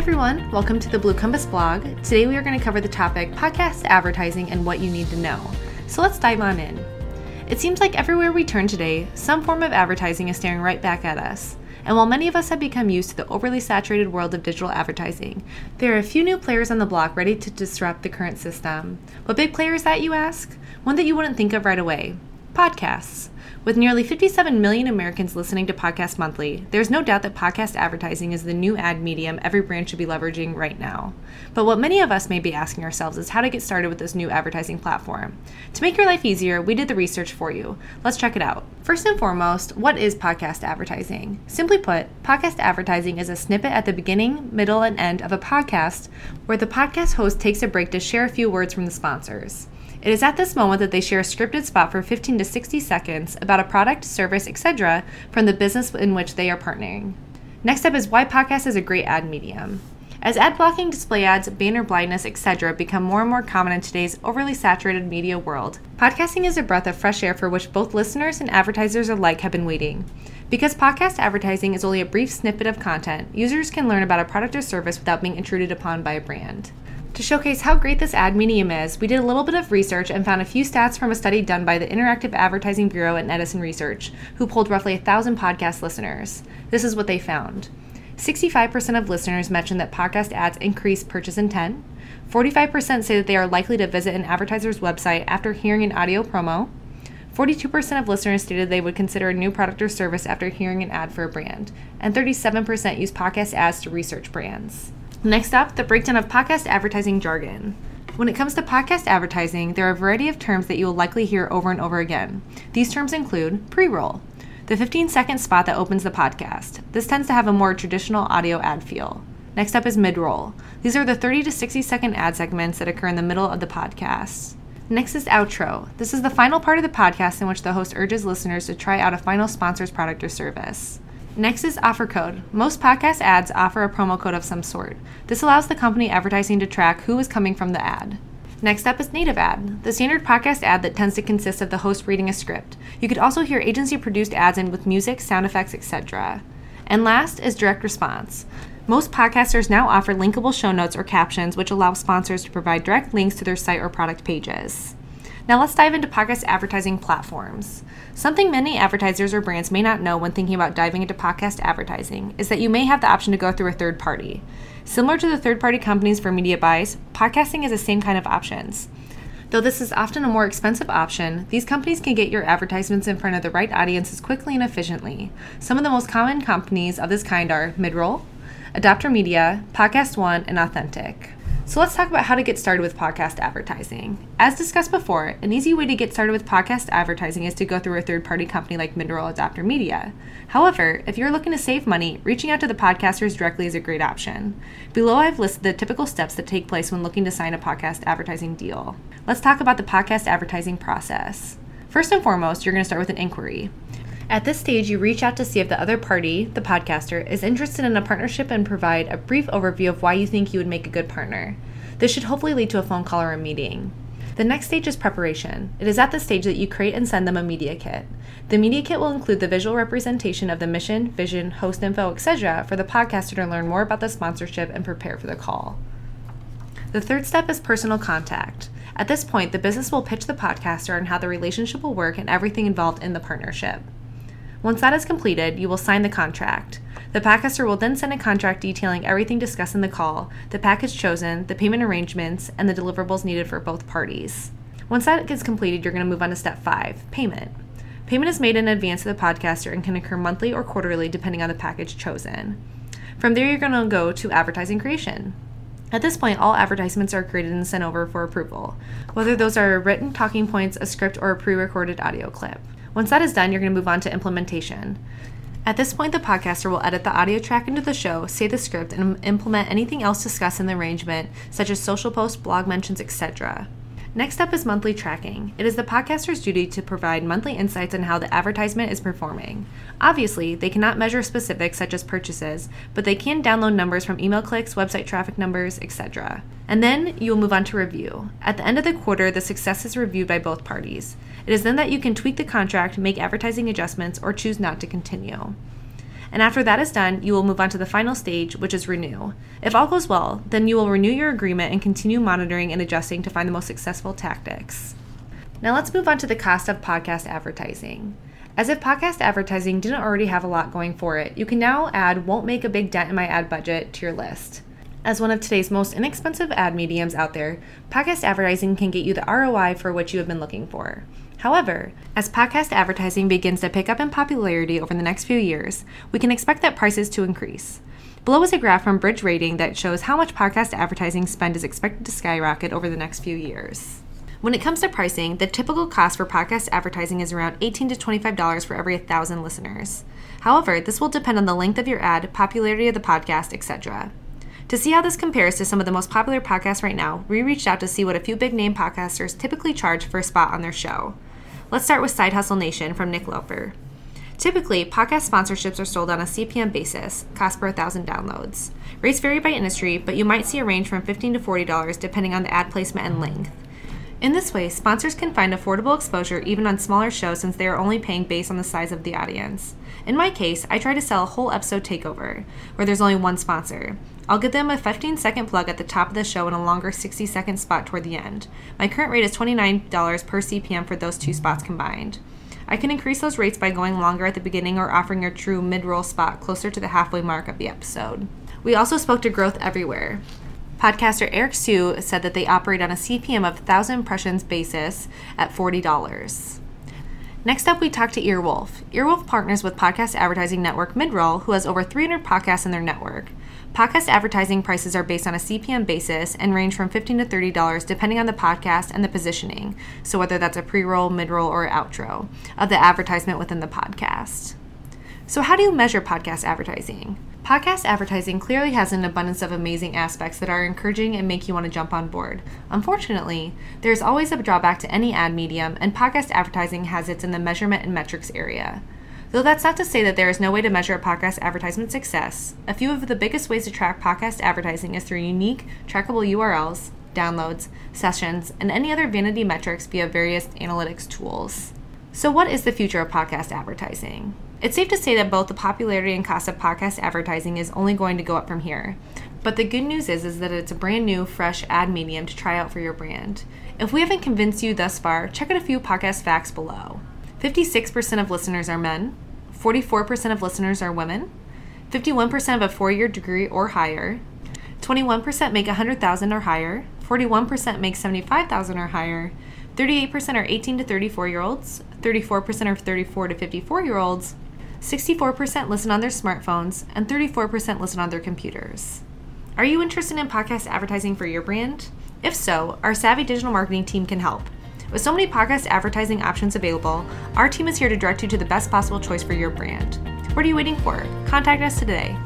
everyone, welcome to the Blue Compass blog. Today we are going to cover the topic podcast advertising and what you need to know. So let's dive on in. It seems like everywhere we turn today, some form of advertising is staring right back at us. And while many of us have become used to the overly saturated world of digital advertising, there are a few new players on the block ready to disrupt the current system. What big player is that, you ask? One that you wouldn't think of right away podcasts. With nearly 57 million Americans listening to podcasts monthly, there's no doubt that podcast advertising is the new ad medium every brand should be leveraging right now. But what many of us may be asking ourselves is how to get started with this new advertising platform. To make your life easier, we did the research for you. Let's check it out. First and foremost, what is podcast advertising? Simply put, podcast advertising is a snippet at the beginning, middle, and end of a podcast where the podcast host takes a break to share a few words from the sponsors. It is at this moment that they share a scripted spot for 15 to 60 seconds about a product, service, etc. from the business in which they are partnering. Next up is why podcast is a great ad medium. As ad blocking, display ads, banner blindness, etc., become more and more common in today's overly saturated media world, podcasting is a breath of fresh air for which both listeners and advertisers alike have been waiting. Because podcast advertising is only a brief snippet of content, users can learn about a product or service without being intruded upon by a brand. To showcase how great this ad medium is, we did a little bit of research and found a few stats from a study done by the Interactive Advertising Bureau at Edison Research, who polled roughly 1,000 podcast listeners. This is what they found 65% of listeners mentioned that podcast ads increase purchase intent. 45% say that they are likely to visit an advertiser's website after hearing an audio promo. 42% of listeners stated they would consider a new product or service after hearing an ad for a brand, and 37% use podcast ads to research brands. Next up, the breakdown of podcast advertising jargon. When it comes to podcast advertising, there are a variety of terms that you will likely hear over and over again. These terms include pre roll, the 15 second spot that opens the podcast. This tends to have a more traditional audio ad feel. Next up is mid roll. These are the 30 to 60 second ad segments that occur in the middle of the podcast. Next is outro. This is the final part of the podcast in which the host urges listeners to try out a final sponsor's product or service. Next is offer code. Most podcast ads offer a promo code of some sort. This allows the company advertising to track who is coming from the ad. Next up is native ad, the standard podcast ad that tends to consist of the host reading a script. You could also hear agency produced ads in with music, sound effects, etc. And last is direct response. Most podcasters now offer linkable show notes or captions, which allow sponsors to provide direct links to their site or product pages. Now let's dive into podcast advertising platforms. Something many advertisers or brands may not know when thinking about diving into podcast advertising is that you may have the option to go through a third party. Similar to the third party companies for media buys, podcasting is the same kind of options. Though this is often a more expensive option, these companies can get your advertisements in front of the right audiences quickly and efficiently. Some of the most common companies of this kind are Midroll, Adopter Media, Podcast One, and Authentic. So let's talk about how to get started with podcast advertising. As discussed before, an easy way to get started with podcast advertising is to go through a third party company like Midroll Adopter Media. However, if you're looking to save money, reaching out to the podcasters directly is a great option. Below, I've listed the typical steps that take place when looking to sign a podcast advertising deal. Let's talk about the podcast advertising process. First and foremost, you're going to start with an inquiry. At this stage, you reach out to see if the other party, the podcaster, is interested in a partnership and provide a brief overview of why you think you would make a good partner. This should hopefully lead to a phone call or a meeting. The next stage is preparation. It is at this stage that you create and send them a media kit. The media kit will include the visual representation of the mission, vision, host info, etc., for the podcaster to learn more about the sponsorship and prepare for the call. The third step is personal contact. At this point, the business will pitch the podcaster on how the relationship will work and everything involved in the partnership. Once that is completed, you will sign the contract. The podcaster will then send a contract detailing everything discussed in the call, the package chosen, the payment arrangements, and the deliverables needed for both parties. Once that gets completed, you're going to move on to step five payment. Payment is made in advance to the podcaster and can occur monthly or quarterly depending on the package chosen. From there, you're going to go to advertising creation. At this point, all advertisements are created and sent over for approval, whether those are written talking points, a script, or a pre recorded audio clip. Once that is done, you're going to move on to implementation. At this point, the podcaster will edit the audio track into the show, say the script, and implement anything else discussed in the arrangement, such as social posts, blog mentions, etc. Next up is monthly tracking. It is the podcaster's duty to provide monthly insights on how the advertisement is performing. Obviously, they cannot measure specifics such as purchases, but they can download numbers from email clicks, website traffic numbers, etc. And then you will move on to review. At the end of the quarter, the success is reviewed by both parties. It is then that you can tweak the contract, make advertising adjustments, or choose not to continue. And after that is done, you will move on to the final stage, which is renew. If all goes well, then you will renew your agreement and continue monitoring and adjusting to find the most successful tactics. Now let's move on to the cost of podcast advertising. As if podcast advertising didn't already have a lot going for it, you can now add won't make a big dent in my ad budget to your list. As one of today's most inexpensive ad mediums out there, podcast advertising can get you the ROI for which you have been looking for. However, as podcast advertising begins to pick up in popularity over the next few years, we can expect that prices to increase. Below is a graph from Bridge Rating that shows how much podcast advertising spend is expected to skyrocket over the next few years. When it comes to pricing, the typical cost for podcast advertising is around 18 to $25 for every 1,000 listeners. However, this will depend on the length of your ad, popularity of the podcast, etc. To see how this compares to some of the most popular podcasts right now, we reached out to see what a few big name podcasters typically charge for a spot on their show. Let's start with Side Hustle Nation from Nick Loper. Typically, podcast sponsorships are sold on a CPM basis, cost per 1,000 downloads. Rates vary by industry, but you might see a range from 15 to $40 depending on the ad placement and length. In this way, sponsors can find affordable exposure even on smaller shows since they are only paying based on the size of the audience. In my case, I try to sell a whole episode takeover, where there's only one sponsor. I'll give them a 15 second plug at the top of the show and a longer 60 second spot toward the end. My current rate is $29 per CPM for those two spots combined. I can increase those rates by going longer at the beginning or offering a true mid roll spot closer to the halfway mark of the episode. We also spoke to Growth Everywhere. Podcaster Eric Siu said that they operate on a CPM of 1,000 impressions basis at $40. Next up, we talked to Earwolf. Earwolf partners with podcast advertising network Midroll, who has over 300 podcasts in their network. Podcast advertising prices are based on a CPM basis and range from 15 to $30 depending on the podcast and the positioning. So, whether that's a pre roll, mid roll, or outro of the advertisement within the podcast. So, how do you measure podcast advertising? Podcast advertising clearly has an abundance of amazing aspects that are encouraging and make you want to jump on board. Unfortunately, there's always a drawback to any ad medium, and podcast advertising has its in the measurement and metrics area. Though that's not to say that there is no way to measure a podcast advertisement success, a few of the biggest ways to track podcast advertising is through unique, trackable URLs, downloads, sessions, and any other vanity metrics via various analytics tools. So, what is the future of podcast advertising? It's safe to say that both the popularity and cost of podcast advertising is only going to go up from here. But the good news is, is that it's a brand new, fresh ad medium to try out for your brand. If we haven't convinced you thus far, check out a few podcast facts below. 56% of listeners are men, 44% of listeners are women, 51% have a four year degree or higher, 21% make 100,000 or higher, 41% make 75,000 or higher, 38% are 18 to 34 year olds, 34% are 34 to 54 year olds, 64% listen on their smartphones, and 34% listen on their computers. Are you interested in podcast advertising for your brand? If so, our Savvy Digital Marketing team can help. With so many podcast advertising options available, our team is here to direct you to the best possible choice for your brand. What are you waiting for? Contact us today.